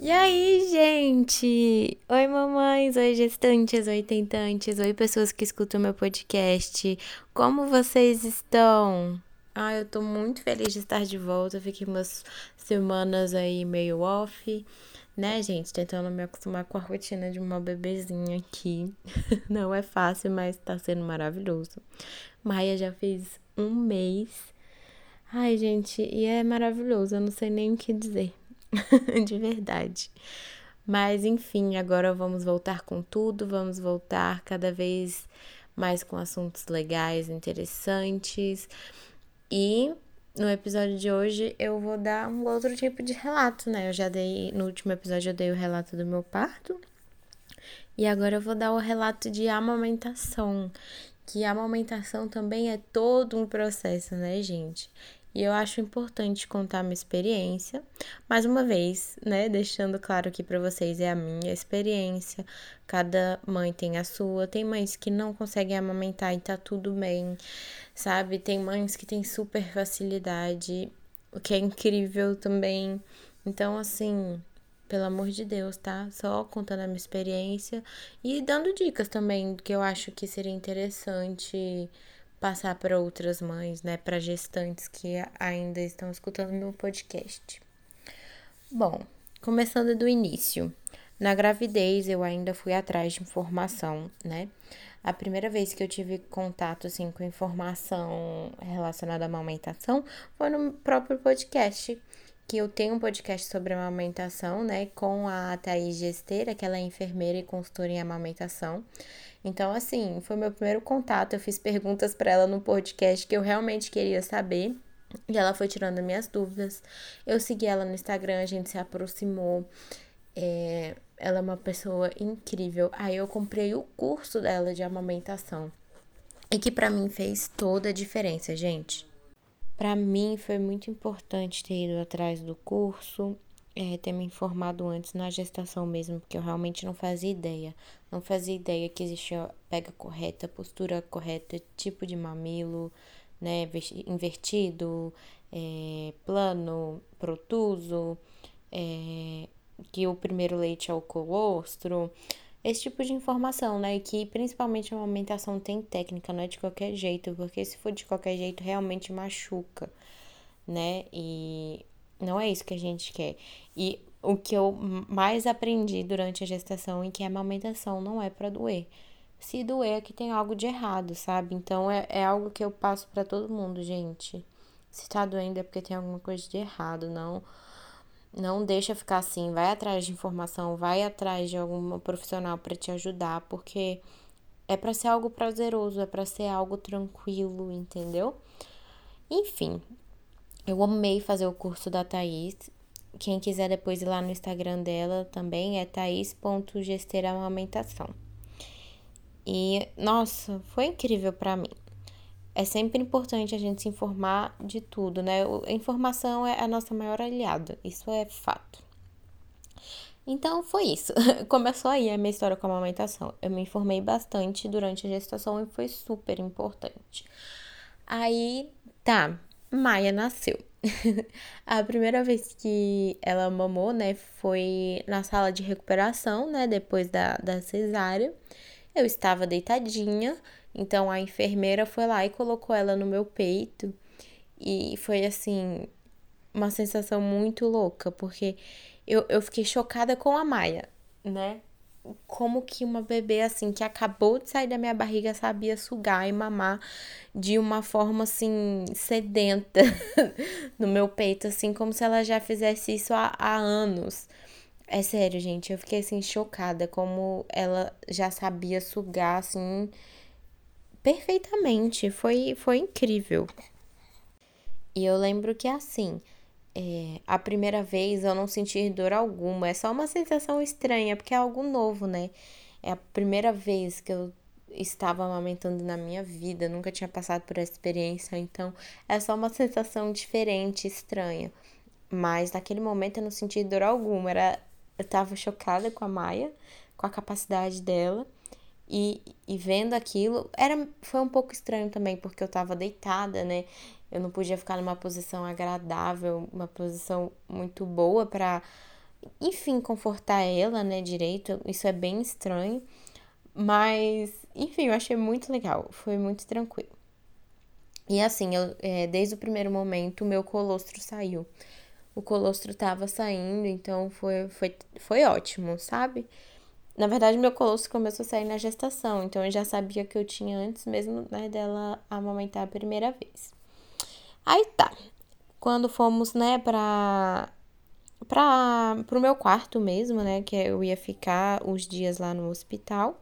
E aí, gente? Oi, mamães, oi, gestantes, oi, tentantes, oi, pessoas que escutam meu podcast. Como vocês estão? Ah, eu tô muito feliz de estar de volta. Fiquei umas semanas aí meio off, né, gente? Tentando me acostumar com a rotina de uma bebezinha aqui. Não é fácil, mas tá sendo maravilhoso. Maia já fez um mês. Ai, gente, e é maravilhoso. Eu não sei nem o que dizer. de verdade. Mas enfim, agora vamos voltar com tudo, vamos voltar cada vez mais com assuntos legais, interessantes. E no episódio de hoje eu vou dar um outro tipo de relato, né? Eu já dei, no último episódio eu dei o relato do meu parto. E agora eu vou dar o relato de amamentação, que a amamentação também é todo um processo, né, gente? E eu acho importante contar minha experiência. Mais uma vez, né, deixando claro aqui para vocês, é a minha experiência. Cada mãe tem a sua. Tem mães que não conseguem amamentar e tá tudo bem, sabe? Tem mães que têm super facilidade, o que é incrível também. Então, assim, pelo amor de Deus, tá? Só contando a minha experiência e dando dicas também, que eu acho que seria interessante passar para outras mães, né, para gestantes que ainda estão escutando meu podcast. Bom, começando do início. Na gravidez eu ainda fui atrás de informação, né? A primeira vez que eu tive contato assim com informação relacionada à amamentação foi no próprio podcast, que eu tenho um podcast sobre amamentação, né, com a Thaís Gesteira, que ela é enfermeira e consultora em amamentação. Então, assim, foi meu primeiro contato. Eu fiz perguntas para ela no podcast que eu realmente queria saber. E ela foi tirando minhas dúvidas. Eu segui ela no Instagram, a gente se aproximou. É, ela é uma pessoa incrível. Aí eu comprei o curso dela de amamentação. E que para mim fez toda a diferença, gente. Para mim foi muito importante ter ido atrás do curso, é, ter me informado antes na gestação mesmo, porque eu realmente não fazia ideia. Não fazia ideia que existia pega correta, postura correta, tipo de mamilo, né, invertido, é, plano, protuso, é, que o primeiro leite é o colostro, esse tipo de informação, né? E que principalmente a amamentação tem técnica, não é de qualquer jeito, porque se for de qualquer jeito realmente machuca, né? E não é isso que a gente quer. E o que eu mais aprendi durante a gestação é que a amamentação não é para doer. Se doer é que tem algo de errado, sabe? Então é, é algo que eu passo para todo mundo, gente. Se tá doendo é porque tem alguma coisa de errado, não não deixa ficar assim, vai atrás de informação, vai atrás de alguma profissional para te ajudar, porque é para ser algo prazeroso, é para ser algo tranquilo, entendeu? Enfim, eu amei fazer o curso da Thaís. Quem quiser depois ir lá no Instagram dela também é thaís.gesteramamentação. E nossa, foi incrível para mim. É sempre importante a gente se informar de tudo, né? A informação é a nossa maior aliada, isso é fato. Então foi isso. Começou aí a minha história com a amamentação. Eu me informei bastante durante a gestação e foi super importante. Aí, tá, Maia nasceu. a primeira vez que ela mamou, né, foi na sala de recuperação, né, depois da, da cesárea. Eu estava deitadinha, então a enfermeira foi lá e colocou ela no meu peito. E foi assim, uma sensação muito louca, porque eu, eu fiquei chocada com a Maia, né? Como que uma bebê assim que acabou de sair da minha barriga sabia sugar e mamar de uma forma assim sedenta no meu peito, assim como se ela já fizesse isso há, há anos. É sério, gente, eu fiquei assim chocada como ela já sabia sugar assim perfeitamente. Foi foi incrível. E eu lembro que assim, é, a primeira vez eu não senti dor alguma, é só uma sensação estranha, porque é algo novo, né? É a primeira vez que eu estava amamentando na minha vida, nunca tinha passado por essa experiência, então é só uma sensação diferente, estranha. Mas naquele momento eu não senti dor alguma, era eu tava chocada com a Maia, com a capacidade dela. E, e vendo aquilo, era, foi um pouco estranho também, porque eu tava deitada, né? Eu não podia ficar numa posição agradável, uma posição muito boa para, enfim, confortar ela, né, direito. Isso é bem estranho. Mas, enfim, eu achei muito legal. Foi muito tranquilo. E assim, eu, é, desde o primeiro momento, o meu colostro saiu. O colostro tava saindo, então foi, foi, foi ótimo, sabe? Na verdade, meu colostro começou a sair na gestação, então eu já sabia que eu tinha antes mesmo né, dela amamentar a primeira vez. Aí tá. Quando fomos, né, pra, pra, pro meu quarto mesmo, né, que eu ia ficar os dias lá no hospital,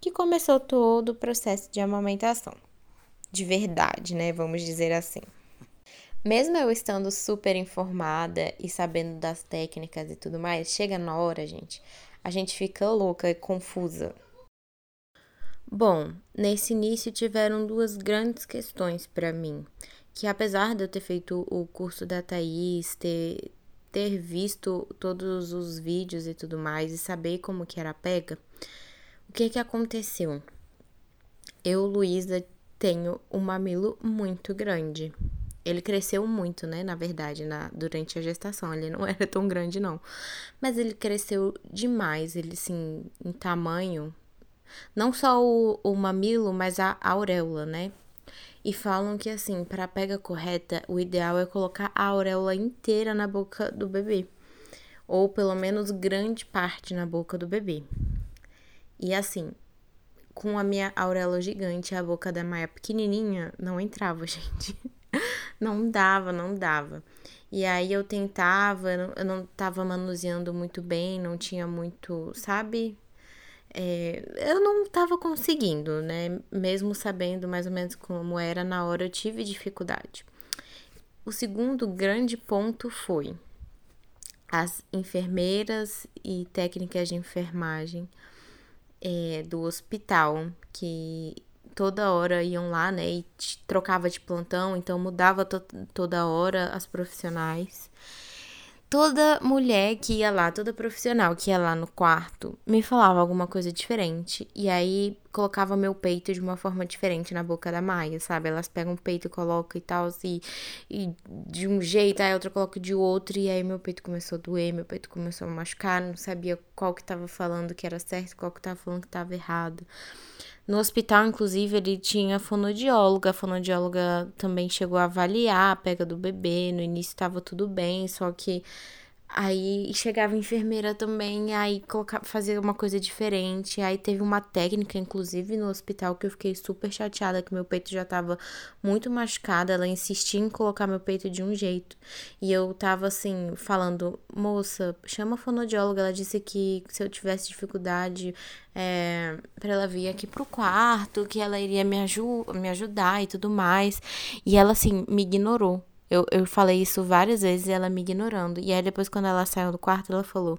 que começou todo o processo de amamentação. De verdade, né, vamos dizer assim. Mesmo eu estando super informada e sabendo das técnicas e tudo mais, chega na hora, gente, a gente fica louca e confusa. Bom, nesse início tiveram duas grandes questões para mim que apesar de eu ter feito o curso da Thaís, ter, ter visto todos os vídeos e tudo mais e saber como que era a pega, o que que aconteceu? Eu, Luísa, tenho um mamilo muito grande. Ele cresceu muito, né? Na verdade, na, durante a gestação. Ele não era tão grande, não. Mas ele cresceu demais. Ele, assim, em tamanho. Não só o, o mamilo, mas a auréola, né? E falam que, assim, para pega correta, o ideal é colocar a auréola inteira na boca do bebê. Ou pelo menos grande parte na boca do bebê. E assim, com a minha auréola gigante, a boca da Maia pequenininha, não entrava, gente. não dava, não dava. E aí eu tentava, eu não, eu não tava manuseando muito bem, não tinha muito, sabe? É, eu não estava conseguindo, né? Mesmo sabendo mais ou menos como era na hora, eu tive dificuldade. O segundo grande ponto foi as enfermeiras e técnicas de enfermagem é, do hospital, que toda hora iam lá, né? E trocava de plantão, então mudava to toda hora as profissionais toda mulher que ia lá, toda profissional que ia lá no quarto, me falava alguma coisa diferente. E aí colocava meu peito de uma forma diferente na boca da Maia, sabe? Elas pegam o peito e colocam e tal, assim, e de um jeito, aí a outra coloca de outro, e aí meu peito começou a doer, meu peito começou a machucar, não sabia qual que tava falando que era certo, qual que tava falando que tava errado. No hospital, inclusive, ele tinha fonodióloga. A fonodióloga também chegou a avaliar a pega do bebê. No início estava tudo bem, só que Aí chegava a enfermeira também, aí colocava, fazia uma coisa diferente. Aí teve uma técnica, inclusive, no hospital, que eu fiquei super chateada, que meu peito já tava muito machucado. Ela insistia em colocar meu peito de um jeito. E eu tava assim, falando, moça, chama a fonodióloga. Ela disse que se eu tivesse dificuldade, é, para ela vir aqui pro quarto, que ela iria me, aju me ajudar e tudo mais. E ela, assim, me ignorou. Eu, eu falei isso várias vezes e ela me ignorando. E aí depois, quando ela saiu do quarto, ela falou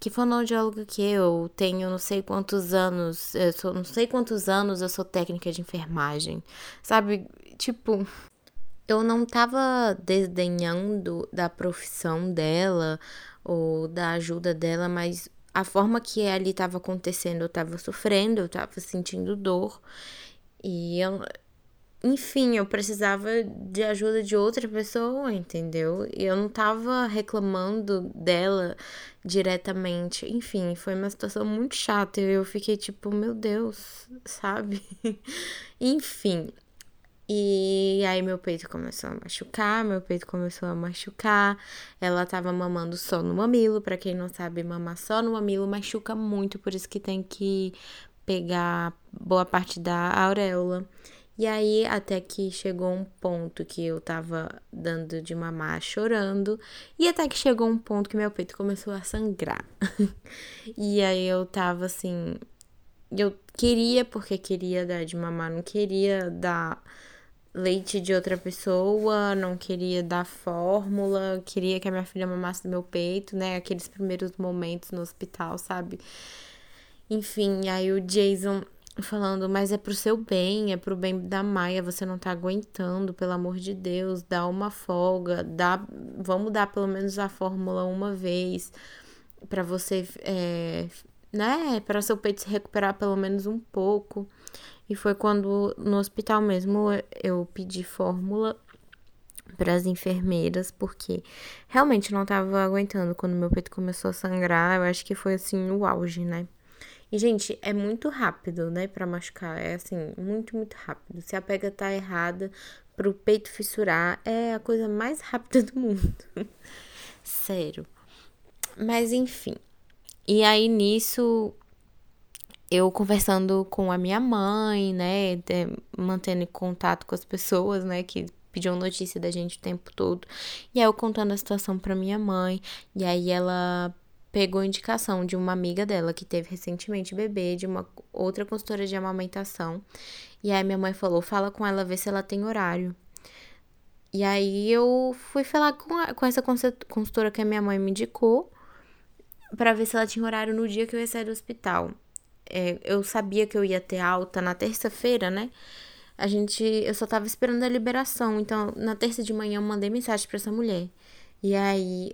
que fonoaudióloga que eu tenho não sei quantos anos, eu sou não sei quantos anos eu sou técnica de enfermagem. Sabe? Tipo, eu não tava desdenhando da profissão dela ou da ajuda dela, mas a forma que ali estava acontecendo, eu tava sofrendo, eu tava sentindo dor. E eu, enfim, eu precisava de ajuda de outra pessoa, entendeu? E eu não tava reclamando dela diretamente. Enfim, foi uma situação muito chata. Eu fiquei tipo, meu Deus, sabe? Enfim. E aí meu peito começou a machucar, meu peito começou a machucar. Ela tava mamando só no mamilo, para quem não sabe, mamar só no mamilo machuca muito, por isso que tem que pegar boa parte da auréola. E aí, até que chegou um ponto que eu tava dando de mamar chorando. E até que chegou um ponto que meu peito começou a sangrar. e aí eu tava assim. Eu queria porque queria dar de mamar, não queria dar leite de outra pessoa, não queria dar fórmula, queria que a minha filha mamasse do meu peito, né? Aqueles primeiros momentos no hospital, sabe? Enfim, aí o Jason falando, mas é pro seu bem, é pro bem da Maia, você não tá aguentando, pelo amor de Deus, dá uma folga, dá, vamos dar pelo menos a fórmula uma vez para você, é, né, para seu peito se recuperar pelo menos um pouco. E foi quando no hospital mesmo eu pedi fórmula para as enfermeiras, porque realmente não tava aguentando quando meu peito começou a sangrar. Eu acho que foi assim o auge, né? E, gente, é muito rápido, né, para machucar. É assim, muito, muito rápido. Se a pega tá errada, pro peito fissurar, é a coisa mais rápida do mundo. Sério. Mas, enfim. E aí, nisso, eu conversando com a minha mãe, né, mantendo contato com as pessoas, né, que pediam notícia da gente o tempo todo. E aí eu contando a situação para minha mãe, e aí ela pegou indicação de uma amiga dela que teve recentemente bebê, de uma outra consultora de amamentação. E aí minha mãe falou: fala com ela, vê se ela tem horário. E aí eu fui falar com, a, com essa consultora que a minha mãe me indicou para ver se ela tinha horário no dia que eu ia sair do hospital. É, eu sabia que eu ia ter alta na terça-feira, né? A gente, eu só tava esperando a liberação. Então, na terça de manhã eu mandei mensagem para essa mulher. E aí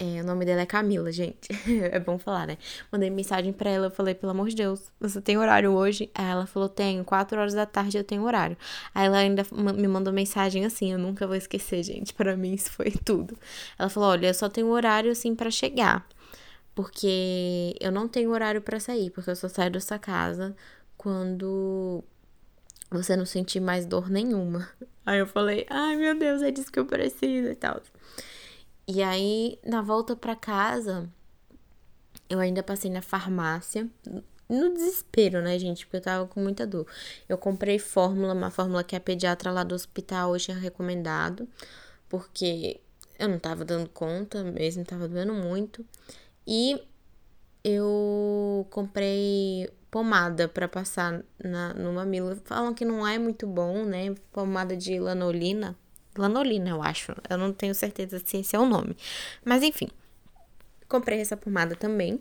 é, o nome dela é Camila, gente. é bom falar, né? Mandei mensagem pra ela, eu falei, pelo amor de Deus, você tem horário hoje? Aí ela falou, tenho, quatro horas da tarde eu tenho horário. Aí ela ainda me mandou mensagem assim, eu nunca vou esquecer, gente. Para mim isso foi tudo. Ela falou, olha, eu só tenho horário assim para chegar. Porque eu não tenho horário para sair, porque eu só saio dessa casa quando você não sentir mais dor nenhuma. Aí eu falei, ai meu Deus, é disso que eu preciso e tal. E aí, na volta para casa, eu ainda passei na farmácia. No desespero, né, gente? Porque eu tava com muita dor. Eu comprei fórmula, uma fórmula que a pediatra lá do hospital hoje tinha recomendado. Porque eu não tava dando conta mesmo, tava doendo muito. E eu comprei pomada para passar na, no mamilo. Falam que não é muito bom, né? Pomada de lanolina. Lanolina, eu acho. Eu não tenho certeza se esse é o nome. Mas enfim. Comprei essa pomada também.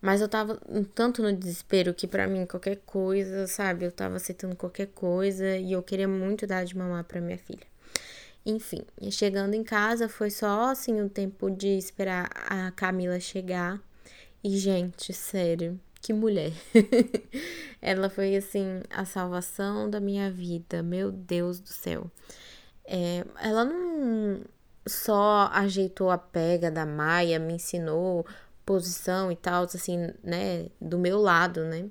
Mas eu tava tanto no desespero que para mim qualquer coisa, sabe? Eu tava aceitando qualquer coisa e eu queria muito dar de mamar para minha filha. Enfim, chegando em casa foi só assim o tempo de esperar a Camila chegar. E gente, sério, que mulher. Ela foi assim a salvação da minha vida. Meu Deus do céu. É, ela não só ajeitou a pega da Maia, me ensinou posição e tal, assim, né, do meu lado, né?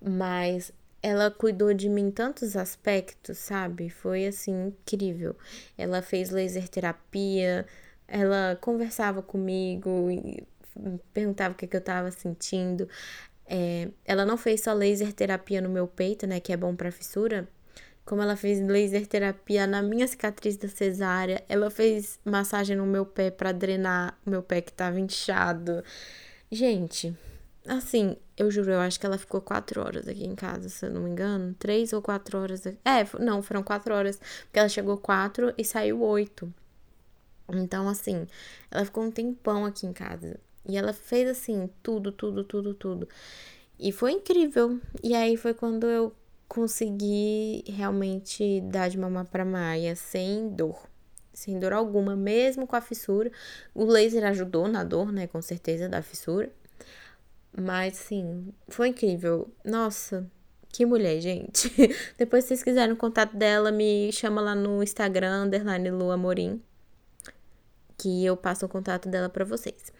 Mas ela cuidou de mim em tantos aspectos, sabe? Foi assim incrível. Ela fez laser terapia, ela conversava comigo, perguntava o que, que eu tava sentindo. É, ela não fez só laser terapia no meu peito, né, que é bom para fissura, como ela fez laser terapia na minha cicatriz da cesárea, ela fez massagem no meu pé para drenar o meu pé que tava inchado. Gente, assim, eu juro, eu acho que ela ficou quatro horas aqui em casa, se eu não me engano. Três ou quatro horas. É, não, foram quatro horas. Porque ela chegou quatro e saiu oito. Então, assim, ela ficou um tempão aqui em casa. E ela fez, assim, tudo, tudo, tudo, tudo. E foi incrível. E aí foi quando eu consegui realmente dar de mamar para Maia sem dor. Sem dor alguma, mesmo com a fissura. O laser ajudou na dor, né? Com certeza, da fissura. Mas, sim, foi incrível. Nossa, que mulher, gente. Depois, se vocês quiserem o contato dela, me chama lá no Instagram, underline Lu que eu passo o contato dela para vocês.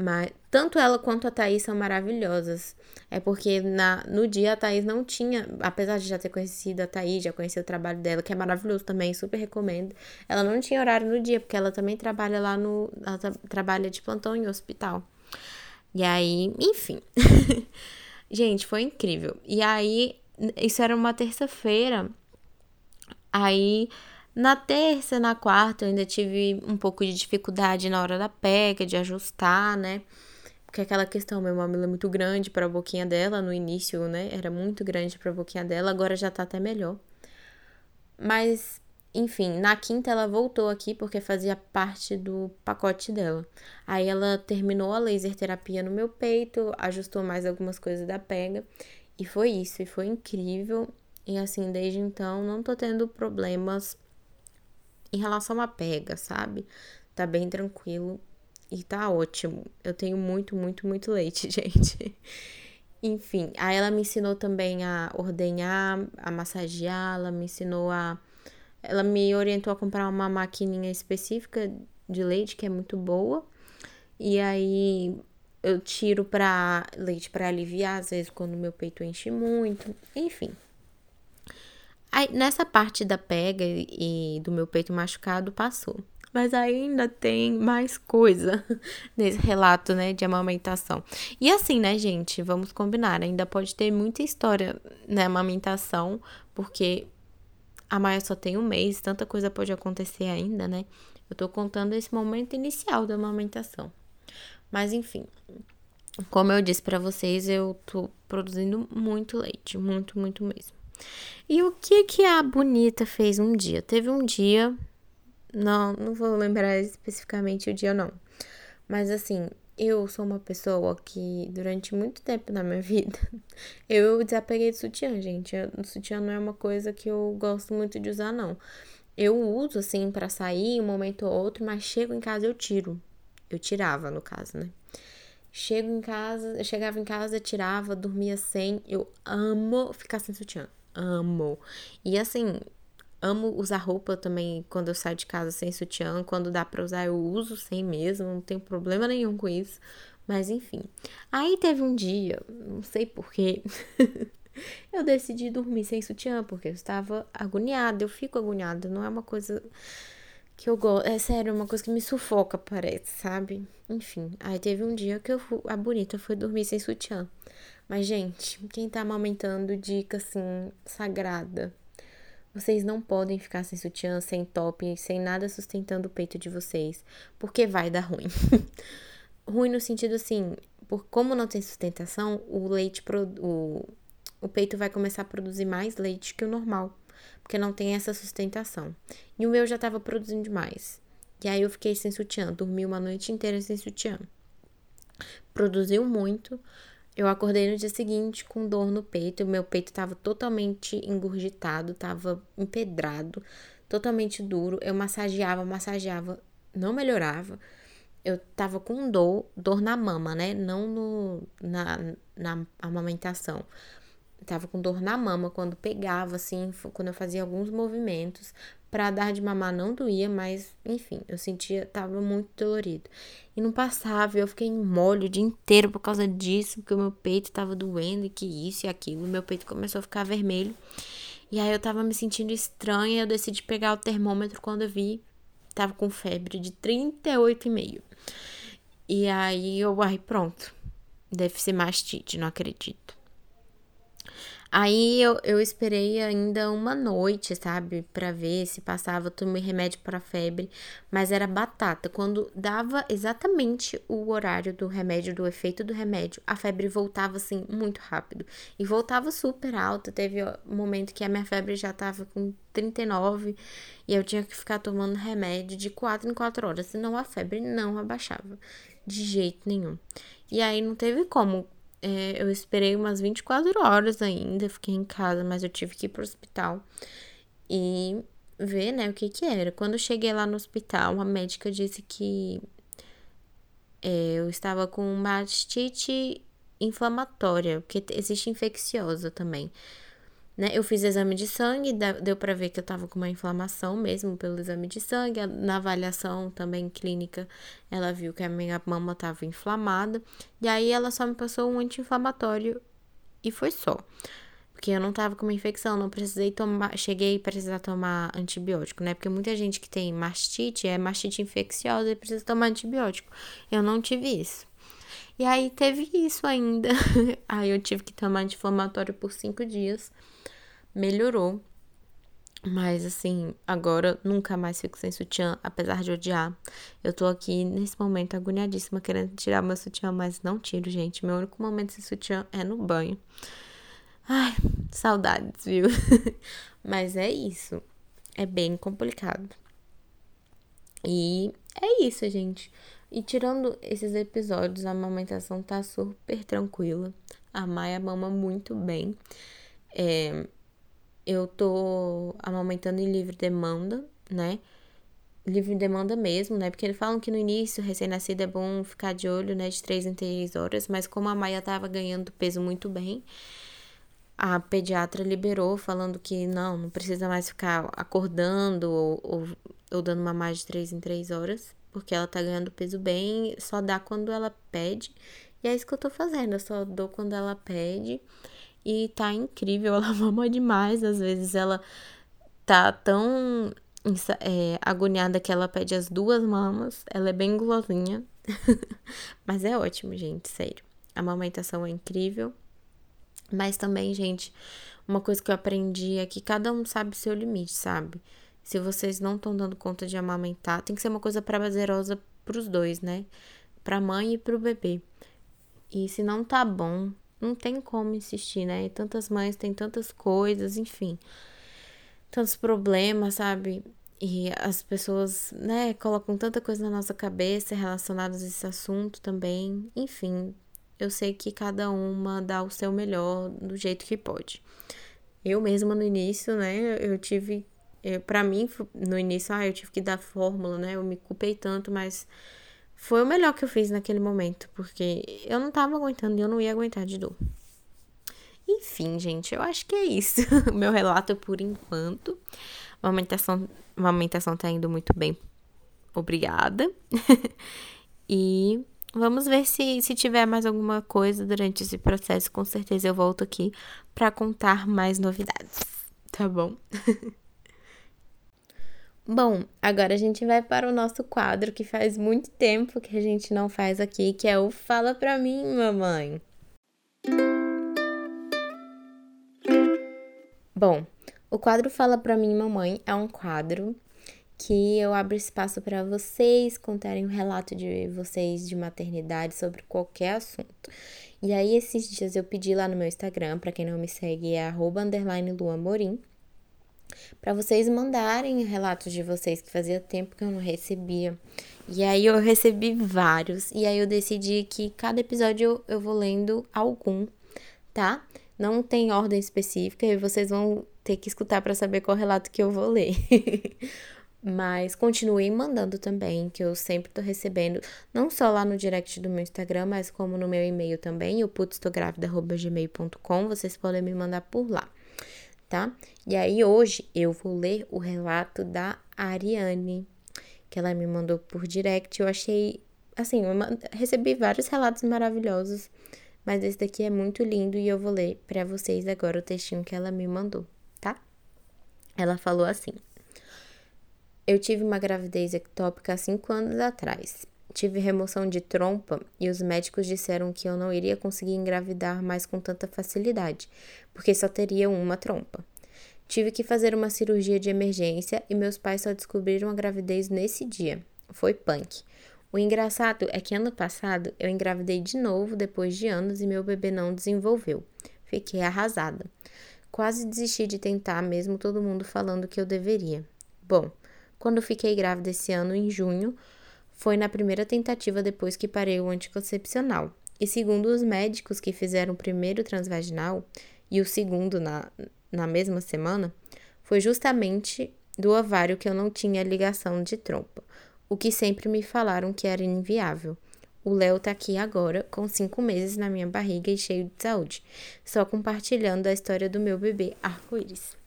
Mas tanto ela quanto a Thaís são maravilhosas. É porque na, no dia a Thaís não tinha, apesar de já ter conhecido a Thaís, já conhecer o trabalho dela, que é maravilhoso também, super recomendo. Ela não tinha horário no dia, porque ela também trabalha lá no. Ela tra trabalha de plantão em hospital. E aí, enfim. Gente, foi incrível. E aí, isso era uma terça-feira. Aí, na terça, na quarta, eu ainda tive um pouco de dificuldade na hora da pega, de ajustar, né? Porque aquela questão, meu mamilo é muito grande para a boquinha dela, no início, né? Era muito grande para a boquinha dela, agora já tá até melhor. Mas, enfim, na quinta ela voltou aqui porque fazia parte do pacote dela. Aí ela terminou a laser terapia no meu peito, ajustou mais algumas coisas da pega. E foi isso, e foi incrível. E assim, desde então, não tô tendo problemas em relação à pega, sabe? Tá bem tranquilo e tá ótimo. Eu tenho muito, muito, muito leite, gente. Enfim, aí ela me ensinou também a ordenhar, a massagear, ela me ensinou a. Ela me orientou a comprar uma maquininha específica de leite, que é muito boa. E aí eu tiro para leite para aliviar, às vezes quando meu peito enche muito. Enfim. Aí, nessa parte da pega e do meu peito machucado passou. Mas ainda tem mais coisa nesse relato, né, de amamentação. E assim, né, gente, vamos combinar, ainda pode ter muita história na amamentação, porque a Maia só tem um mês, tanta coisa pode acontecer ainda, né? Eu tô contando esse momento inicial da amamentação. Mas enfim, como eu disse para vocês, eu tô produzindo muito leite, muito, muito mesmo. E o que que a bonita fez um dia? Teve um dia não, não vou lembrar especificamente o dia, não. Mas assim, eu sou uma pessoa que durante muito tempo na minha vida eu desapeguei de sutiã, gente. O sutiã não é uma coisa que eu gosto muito de usar, não. Eu uso assim para sair um momento ou outro, mas chego em casa eu tiro. Eu tirava, no caso, né? Chego em casa, eu chegava em casa, tirava, dormia sem. Eu amo ficar sem sutiã. Amo. E assim, Amo usar roupa também quando eu saio de casa sem sutiã. Quando dá pra usar, eu uso sem mesmo. Não tenho problema nenhum com isso. Mas enfim. Aí teve um dia, não sei porquê, eu decidi dormir sem sutiã, porque eu estava agoniada. Eu fico agoniada. Não é uma coisa que eu gosto. É sério, é uma coisa que me sufoca, parece, sabe? Enfim. Aí teve um dia que eu fui, a bonita foi dormir sem sutiã. Mas, gente, quem tá amamentando, dica assim, sagrada. Vocês não podem ficar sem sutiã, sem top, sem nada sustentando o peito de vocês, porque vai dar ruim. ruim no sentido assim, por como não tem sustentação, o leite o, o peito vai começar a produzir mais leite que o normal, porque não tem essa sustentação. E o meu já estava produzindo demais. E aí eu fiquei sem sutiã, dormi uma noite inteira sem sutiã. Produziu muito, eu acordei no dia seguinte com dor no peito, meu peito estava totalmente engurgitado, estava empedrado, totalmente duro. Eu massageava, massageava, não melhorava. Eu tava com dor, dor na mama, né? Não no, na, na amamentação. Tava com dor na mama quando pegava, assim, quando eu fazia alguns movimentos. Pra dar de mamar não doía, mas enfim, eu sentia, tava muito dolorido. E não passava, eu fiquei em molho o dia inteiro por causa disso, porque o meu peito tava doendo e que isso e aquilo. Meu peito começou a ficar vermelho. E aí eu tava me sentindo estranha, eu decidi pegar o termômetro quando eu vi, tava com febre de 38,5. E aí eu, ai, pronto. Deve ser mastite, não acredito. Aí eu, eu esperei ainda uma noite, sabe, para ver se passava. Tomei remédio para febre, mas era batata. Quando dava exatamente o horário do remédio, do efeito do remédio, a febre voltava assim muito rápido e voltava super alta. Teve um momento que a minha febre já tava com 39 e eu tinha que ficar tomando remédio de 4 em 4 horas, senão a febre não abaixava de jeito nenhum. E aí não teve como é, eu esperei umas 24 horas ainda, fiquei em casa, mas eu tive que ir pro hospital e ver, né, o que que era. Quando eu cheguei lá no hospital, a médica disse que é, eu estava com mastite inflamatória, porque existe infecciosa também né? Eu fiz exame de sangue, deu para ver que eu tava com uma inflamação mesmo pelo exame de sangue. Na avaliação também clínica, ela viu que a minha mama tava inflamada. E aí ela só me passou um anti-inflamatório e foi só. Porque eu não tava com uma infecção, não precisei tomar, cheguei a precisar tomar antibiótico, né? Porque muita gente que tem mastite, é mastite infecciosa e precisa tomar antibiótico. Eu não tive isso. E aí teve isso ainda. aí eu tive que tomar anti-inflamatório por cinco dias. Melhorou. Mas assim, agora nunca mais fico sem sutiã, apesar de odiar. Eu tô aqui nesse momento agoniadíssima querendo tirar meu sutiã, mas não tiro, gente. Meu único momento sem sutiã é no banho. Ai, saudades, viu? mas é isso. É bem complicado. E é isso, gente. E tirando esses episódios, a amamentação tá super tranquila. A Maia mama muito bem. É, eu tô amamentando em livre demanda, né? Livre demanda mesmo, né? Porque eles falam que no início, recém-nascido, é bom ficar de olho, né? De 3 em 3 horas. Mas como a Maia tava ganhando peso muito bem, a pediatra liberou, falando que não, não precisa mais ficar acordando ou, ou, ou dando uma mais de 3 em 3 horas. Porque ela tá ganhando peso bem, só dá quando ela pede. E é isso que eu tô fazendo, eu só dou quando ela pede. E tá incrível, ela mama demais. Às vezes ela tá tão é, agoniada que ela pede as duas mamas. Ela é bem gulosinha. Mas é ótimo, gente, sério. A amamentação é incrível. Mas também, gente, uma coisa que eu aprendi é que cada um sabe seu limite, sabe? Se vocês não estão dando conta de amamentar, tem que ser uma coisa prazerosa pros dois, né? Pra mãe e pro bebê. E se não tá bom, não tem como insistir, né? Tantas mães têm tantas coisas, enfim, tantos problemas, sabe? E as pessoas, né, colocam tanta coisa na nossa cabeça relacionadas a esse assunto também. Enfim, eu sei que cada uma dá o seu melhor do jeito que pode. Eu mesma no início, né, eu tive. Para mim, no início, ah, eu tive que dar fórmula, né? Eu me culpei tanto, mas foi o melhor que eu fiz naquele momento, porque eu não tava aguentando e eu não ia aguentar de dor. Enfim, gente, eu acho que é isso. o meu relato por enquanto. A amamentação, a amamentação tá indo muito bem. Obrigada. e vamos ver se, se tiver mais alguma coisa durante esse processo. Com certeza eu volto aqui para contar mais novidades. Tá bom? Bom, agora a gente vai para o nosso quadro que faz muito tempo que a gente não faz aqui, que é o Fala Pra Mim, Mamãe. Bom, o quadro Fala Pra Mim, Mamãe é um quadro que eu abro espaço para vocês contarem um relato de vocês de maternidade sobre qualquer assunto. E aí, esses dias eu pedi lá no meu Instagram, para quem não me segue, é arroba underline luamorim para vocês mandarem relatos de vocês que fazia tempo que eu não recebia. E aí eu recebi vários e aí eu decidi que cada episódio eu, eu vou lendo algum, tá? Não tem ordem específica e vocês vão ter que escutar para saber qual relato que eu vou ler. Mas continuem mandando também, que eu sempre tô recebendo, não só lá no direct do meu Instagram, mas como no meu e-mail também, o putstográvida.gmail.com, vocês podem me mandar por lá tá? E aí hoje eu vou ler o relato da Ariane, que ela me mandou por direct. Eu achei, assim, eu recebi vários relatos maravilhosos, mas esse daqui é muito lindo e eu vou ler para vocês agora o textinho que ela me mandou, tá? Ela falou assim: Eu tive uma gravidez ectópica há cinco anos atrás. Tive remoção de trompa e os médicos disseram que eu não iria conseguir engravidar mais com tanta facilidade, porque só teria uma trompa. Tive que fazer uma cirurgia de emergência e meus pais só descobriram a gravidez nesse dia. Foi punk. O engraçado é que ano passado eu engravidei de novo depois de anos e meu bebê não desenvolveu. Fiquei arrasada. Quase desisti de tentar, mesmo todo mundo falando que eu deveria. Bom, quando fiquei grávida esse ano, em junho, foi na primeira tentativa depois que parei o anticoncepcional. E segundo os médicos que fizeram o primeiro transvaginal e o segundo na, na mesma semana, foi justamente do ovário que eu não tinha ligação de trompa, o que sempre me falaram que era inviável. O Léo tá aqui agora, com cinco meses na minha barriga e cheio de saúde, só compartilhando a história do meu bebê arco-íris.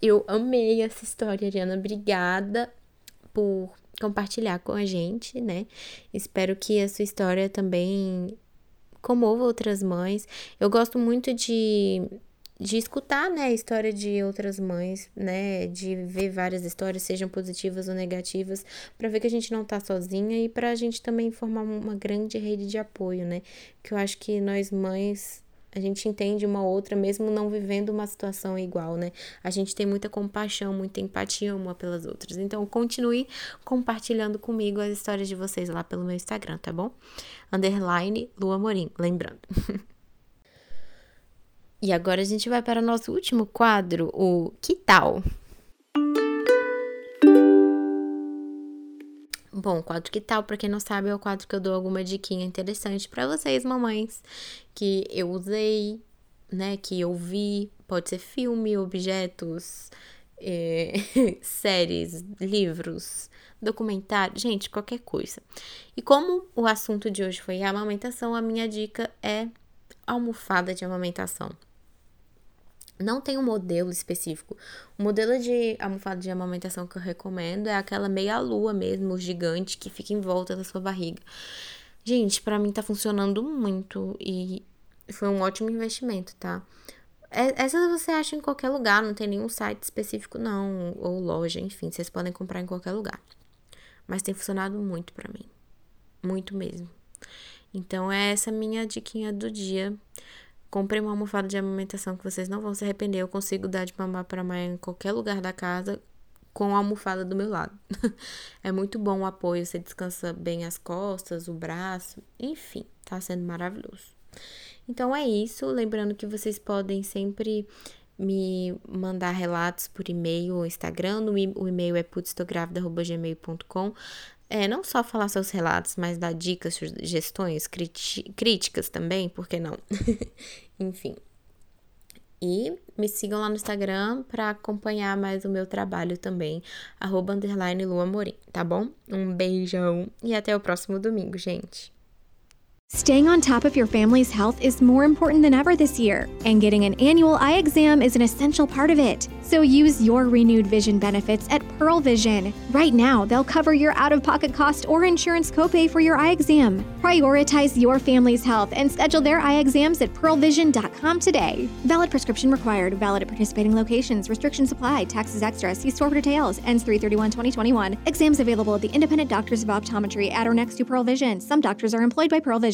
Eu amei essa história, Ariana. Obrigada por compartilhar com a gente, né? Espero que a sua história também comova outras mães. Eu gosto muito de de escutar, né, a história de outras mães, né, de ver várias histórias, sejam positivas ou negativas, para ver que a gente não tá sozinha e para a gente também formar uma grande rede de apoio, né? Que eu acho que nós mães a gente entende uma outra mesmo não vivendo uma situação igual, né? A gente tem muita compaixão, muita empatia uma pelas outras. Então, continue compartilhando comigo as histórias de vocês lá pelo meu Instagram, tá bom? Underline Lua Morim, lembrando. E agora a gente vai para o nosso último quadro, o Que Tal? Bom, quadro Que Tal, para quem não sabe, é o quadro que eu dou alguma diquinha interessante para vocês, mamães, que eu usei, né, que eu vi, pode ser filme, objetos, é, séries, livros, documentário, gente, qualquer coisa. E como o assunto de hoje foi a amamentação, a minha dica é almofada de amamentação. Não tem um modelo específico. O modelo de almofada de amamentação que eu recomendo é aquela meia-lua mesmo, gigante, que fica em volta da sua barriga. Gente, para mim tá funcionando muito e foi um ótimo investimento, tá? É, Essas você acha em qualquer lugar, não tem nenhum site específico, não, ou loja, enfim, vocês podem comprar em qualquer lugar. Mas tem funcionado muito para mim. Muito mesmo. Então, é essa minha diquinha do dia. Comprei uma almofada de amamentação que vocês não vão se arrepender. Eu consigo dar de mamar para mãe em qualquer lugar da casa com a almofada do meu lado. é muito bom o apoio, você descansa bem as costas, o braço, enfim, tá sendo maravilhoso. Então é isso, lembrando que vocês podem sempre me mandar relatos por e-mail ou Instagram, o e-mail é putstográvida.gmail.com é, não só falar seus relatos, mas dar dicas, sugestões, críticas também, por que não? Enfim. E me sigam lá no Instagram para acompanhar mais o meu trabalho também, arroba underline Lua Morim, tá bom? Um beijão e até o próximo domingo, gente. Staying on top of your family's health is more important than ever this year, and getting an annual eye exam is an essential part of it. So use your renewed vision benefits at Pearl Vision. Right now, they'll cover your out of pocket cost or insurance copay for your eye exam. Prioritize your family's health and schedule their eye exams at pearlvision.com today. Valid prescription required, valid at participating locations, restrictions apply, taxes extra. See store for details. Ends 331 2021. Exams available at the independent doctors of optometry at or next to Pearl Vision. Some doctors are employed by Pearl Vision.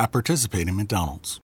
at participating McDonald's.